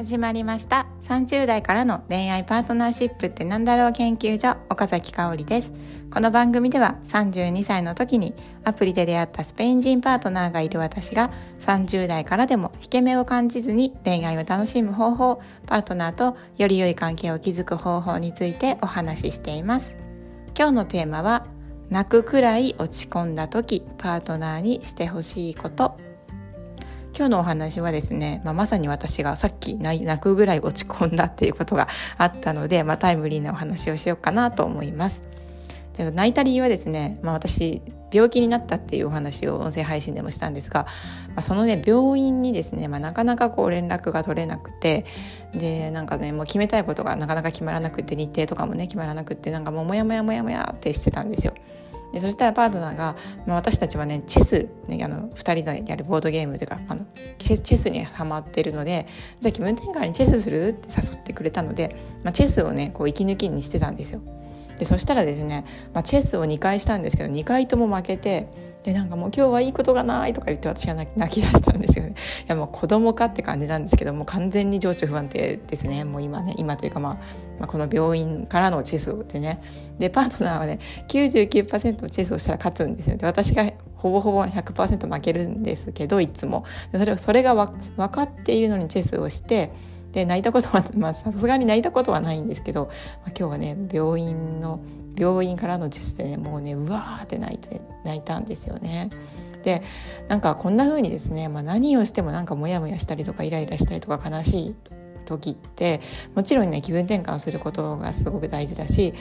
始まりました。30代からの恋愛パートナーシップってなんだろう研究所岡崎香織です。この番組では32歳の時にアプリで出会ったスペイン人パートナーがいる私が30代からでも引け目を感じずに恋愛を楽しむ方法パートナーとより良い関係を築く方法についてお話ししています。今日のテーマは泣くくらい落ち込んだ時パートナーにしてほしいこと。今日のお話はですね、まあ、まさに私がさっき泣くぐらい落ち込んだっていうことがあったので、まあ、タイムリーなお話をしようかなと思います。で泣いた理由はですね、まあ、私病気になったっていうお話を音声配信でもしたんですが、まあ、そのね病院にですね、まあ、なかなかこう連絡が取れなくてでなんかねもう決めたいことがなかなか決まらなくて日程とかもね決まらなくてなんかもうモヤモヤモヤモヤってしてたんですよ。でそしたらパートナーが、まあ、私たちはねチェス、ね、あの2人でやるボードゲームというかあのチェスにはまってるのでじゃあ気分転換にチェスするって誘ってくれたので、まあ、チェスをねこう息抜きにしてたんですよ。でそしたらですね、まあ、チェスを2回したんですけど2回とも負けてでなんかもう今日はいいことがないとか言って私が泣き出したんですよね。いやもう子供かって感じなんですけども完全に情緒不安定ですね。もう今ね今というか、まあ、まあこの病院からのチェスをでね。でパートナーはね99%チェスをしたら勝つんですよ。で私がほぼほぼ100%負けるんですけどいつも。それそれが分かっているのにチェスをしてで泣いたことは まあさすがに泣いたことはないんですけど、まあ、今日はね病院の病院からのチェスでねもうねうわーって泣いて泣いたんですよね。でなんかこんな風にですね、まあ、何をしてもなんかモヤモヤしたりとかイライラしたりとか悲しい時ってもちろんね気分転換をすることがすごく大事だし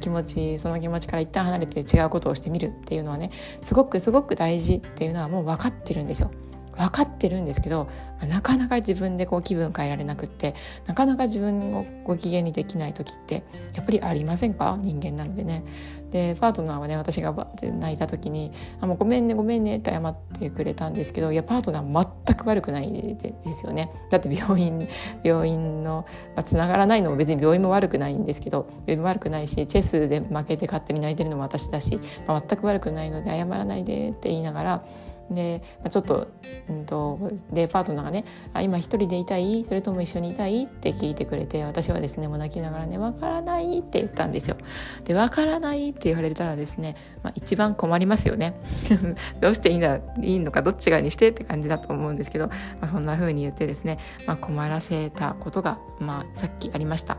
気持ちその気持ちから一旦離れて違うことをしてみるっていうのはねすごくすごく大事っていうのはもう分かってるんですよ。分かってるんですけどなかなか自分でこう気分変えられなくってなかなか自分をご機嫌にできない時ってやっぱりありませんか？人間なのでね。でパートナーはね私がバって泣いた時に「あもうごめんねごめんね」って謝ってくれたんですけどいやパートナー全く悪くないですよね。だって病院病院のつな、まあ、がらないのも別に病院も悪くないんですけど病院も悪くないしチェスで負けて勝手に泣いてるのも私だし、まあ、全く悪くないので謝らないでって言いながら。で、ちょっと,、うんと、でパートナーがね「あ今一人でいたい？それとも一緒にいたい?」って聞いてくれて私はですねもう泣きながらね「わからない」って言ったんですよ。で「わからない」って言われたらですね、まあ、一番困りますよね。どうしていいんだいいのかどっちがにしてって感じだと思うんですけど、まあ、そんな風に言ってですね、まあ、困らせたことが、まあ、さっきありました。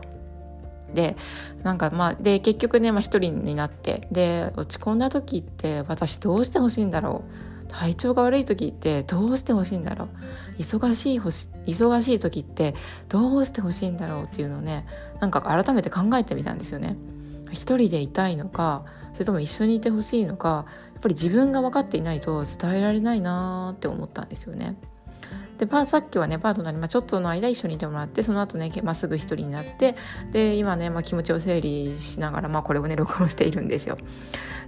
でなんかまあで結局ね、まあ、一人になってで落ち込んだ時って私どうしてほしいんだろう？体調が悪い時ってどうしてほしいんだろう？忙しい忙しい時ってどうしてほしいんだろうっていうのをねなんか改めて考えてみたんですよね。一人でいたいのかそれとも一緒にいてほしいのかやっぱり自分が分かっていないと伝えられないなって思ったんですよね。でパーさっきはねパートナーに、まあ、ちょっとの間一緒にいてもらってその後ねまっすぐ一人になってで今ね、まあ、気持ちを整理しながら、まあ、これをね 録音しているんですよ。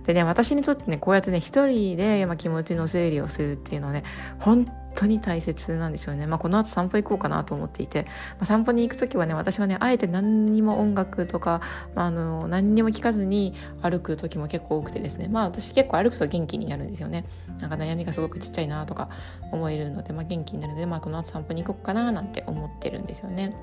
でね私にとってねこうやってね一人で、まあ、気持ちの整理をするっていうのはね本当に大切なんですよね、まあ、この後散歩行こうかなと思っていて、まあ、散歩に行く時はね私はねあえて何にも音楽とか、まあ、あの何にも聞かずに歩く時も結構多くてですね。まあ私結構歩くと元気になるんですよね。なんか悩みがすごくちっちゃいなとか思えるので、まあ、元気になるので、まあ、この後散歩に行こうかななんて思ってるんですよね。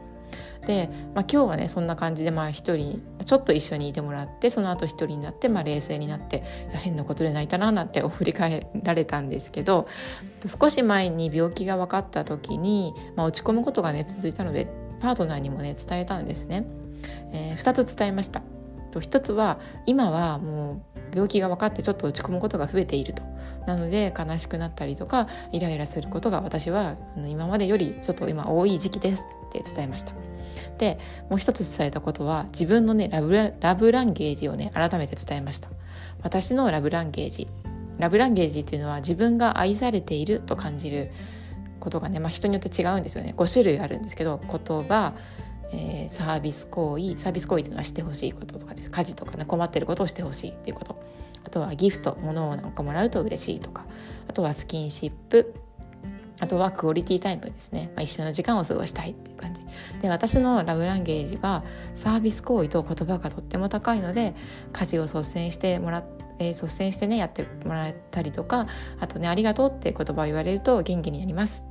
で、まあ、今日はねそんな感じでまあ一人ちょっと一緒にいてもらってその後一人になって、まあ、冷静になって変なことで泣いたななんて振り返られたんですけど少し前に病気が分かった時に、まあ、落ち込むことがね続いたのでパートナーにもね伝えたんですね。えー、2つ伝えました。と1つは今はもう病気が分かってちょっと落ち込むことが増えているとなので悲しくなったりとかイライラすることが私は今までよりちょっと今多い時期ですって伝えました。でもう一つ伝えたことは自分のねラブラブランゲージをね改めて伝えました。私のラブランゲージ。ラブランゲージっていうのは自分が愛されていると感じることがね、まあ、人によって違うんですよね。5種類あるんですけど言葉えー、サービス行為サービス行為というのはしてほしいこととかです。家事とかね困ってることをしてほしいっていうこと。あとはギフト物をなんかもらうと嬉しいとか。あとはスキンシップ。あとはクオリティタイムですね、まあ、一緒の時間を過ごしたいっていう感じ。で私のラブランゲージはサービス行為と言葉がとっても高いので家事を率先してもらって、えー、率先してねやってもらえたりとか。あとね「ありがとう」って言葉を言われると元気になります。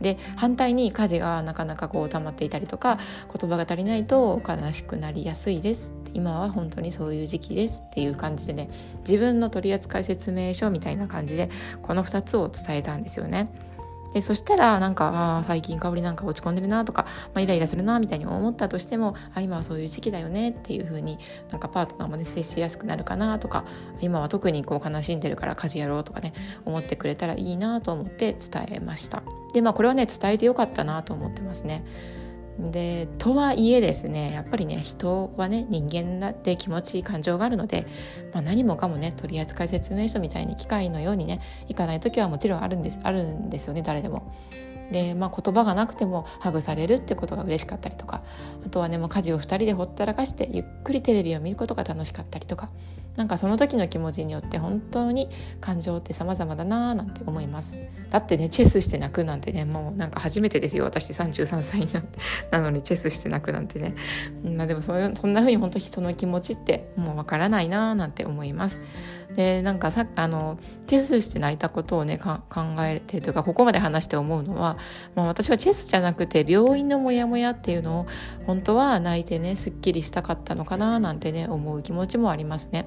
で反対に家事がなかなかこう溜まっていたりとか言葉が足りないと悲しくなりやすいです今は本当にそういう時期ですっていう感じでね自分の取扱説明書みたいな感じでこの2つを伝えたんですよね。でそしたらなんかあ最近香りなんか落ち込んでるなとか、まあ、イライラするなみたいに思ったとしてもあ今はそういう時期だよねっていうふうになんかパートナーもね接しやすくなるかなとか今は特にこう悲しんでるから家事やろうとかね思ってくれたらいいなと思って伝えました。でまあこれはね伝えてよかったなと思ってますね。でとはいえですねやっぱりね人はね人間だって気持ちいい感情があるので、まあ、何もかもね取扱説明書みたいに機械のようにねいかない時はもちろんあるんですあるんですよね誰でも。で、まあ、言葉がなくてもハグされるってことが嬉しかったりとかあとはねもう家事を2人でほったらかしてゆっくりテレビを見ることが楽しかったりとかなんかその時の気持ちによって本当に感情って様々だなーなんて思います。だってねチェスして泣くなんてねもうなんか初めてですよ。私33歳になって。なのにチェスして泣くなんてね。まあでもそそんな風に本当人の気持ちってもうわからないなーなんて思います。でなんかさあのチェスして泣いたことをね考えてというかここまで話して思うのは、まあ、私はチェスじゃなくて病院のモヤモヤっていうのを本当は泣いてねすっきりしたかったのかななんてね思う気持ちもありますね。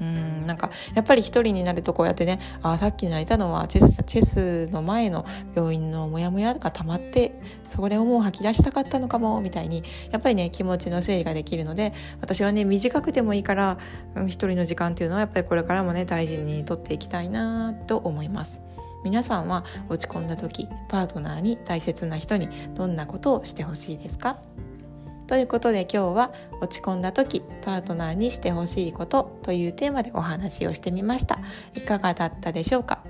うんなんかやっぱり一人になるとこうやってねあさっき泣いたのはチェスチェスの前の病院のモヤモヤが溜まってそれをもう吐き出したかったのかもみたいにやっぱりね気持ちの整理ができるので私はね短くてもいいから、うん、一人の時間っていうのはやっぱりこれからもね大事にとっていきたいなと思います。皆さんは落ち込んだ時パートナーに大切な人にどんなことをしてほしいですか？ということで今日は落ち込んだ時パートナーにしてほしいことというテーマでお話をしてみました。いかがだったでしょうか？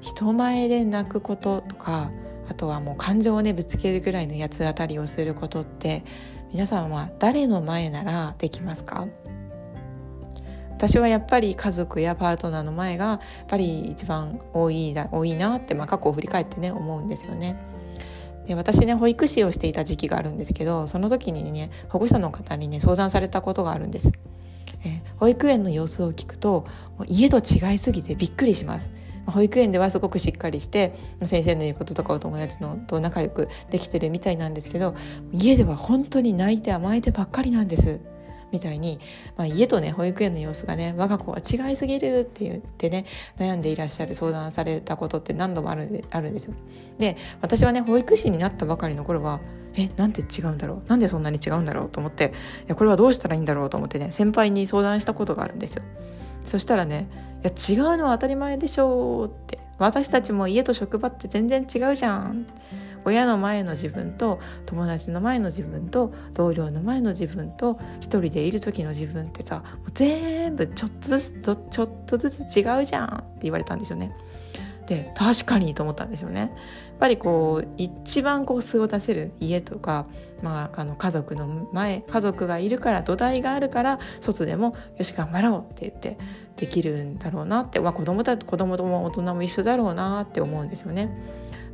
人前で泣くこととかあとはもう感情をねぶつけるぐらいの八つ当たりをすることって皆さんは誰の前ならできますか？私はやっぱり家族やパートナーの前がやっぱり一番多い多いなって、まあ、過去を振り返ってね思うんですよね。で私ね保育士をしていた時期があるんですけどその時にね保護者の方にね相談されたことがあるんです。え保育園の様子を聞くと家と違いすぎてびっくりします。保育園ではすごくしっかりして先生の言うこととかお友達のと仲良くできてるみたいなんですけど家では本当に泣いて甘えてばっかりなんです。みたいに、まあ、家とね保育園の様子がね我が子は違いすぎるって言ってね悩んでいらっしゃる相談されたことって何度もあるあるんですよ。で私はね保育士になったばかりの頃はえなんで違うんだろう？なんでそんなに違うんだろうと思っていやこれはどうしたらいいんだろうと思ってね先輩に相談したことがあるんですよ。そしたらね「いや違うのは当たり前でしょう」って「私たちも家と職場って全然違うじゃん」親の前の自分と友達の前の自分と同僚の前の自分と一人でいる時の自分ってさ全部ちょっとずつちょっとずつ違うじゃんって言われたんですよね。で確かにと思ったんですよね。やっぱりこう一番こう素を出せる家とか、まあ、あの家族の前家族がいるから土台があるから外でもよし頑張ろうって言ってできるんだろうなって、まあ、子供だ子供とも大人も一緒だろうなって思うんですよね。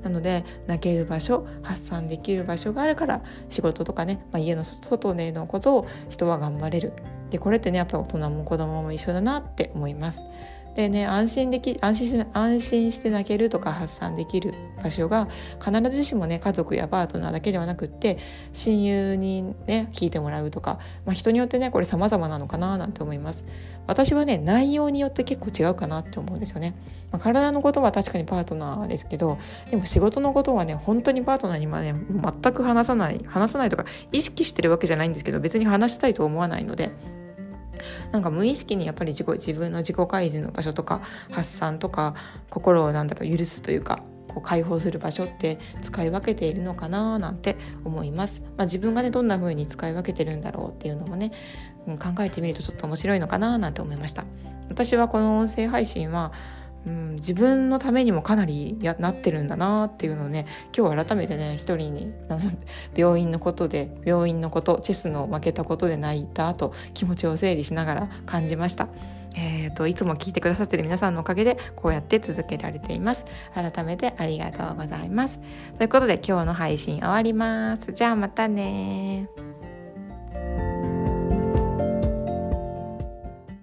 なので泣ける場所発散できる場所があるから仕事とかね、まあ、家の外でのことを人は頑張れるでこれってねやっぱ大人も子供も一緒だなって思います。でね安心でき安心安心して泣けるとか発散できる場所が必ずしもね家族やパートナーだけではなくって親友にね聞いてもらうとか、まあ、人によってねこれ様々なのかななんて思います。私はね内容によって結構違うかなって思うんですよね、まあ、体のことは確かにパートナーですけどでも仕事のことはね本当にパートナーにまね全く話さない話さないとか意識してるわけじゃないんですけど別に話したいと思わないのでなんか無意識にやっぱり自己自分の自己開示の場所とか発散とか心をなんだろう許すというかこう解放する場所って使い分けているのかななんて思います、まあ、自分がねどんな風に使い分けてるんだろうっていうのもね、うん、考えてみるとちょっと面白いのかななんて思いました。私はこの音声配信はうん、自分のためにもかなりやなってるんだなっていうのをね今日改めてね一人に病院のことで病院のことチェスの負けたことで泣いた後気持ちを整理しながら感じました。えーと、いつも聞いてくださってる皆さんのおかげでこうやって続けられています。改めてありがとうございます。ということで今日の配信終わります。じゃあまたね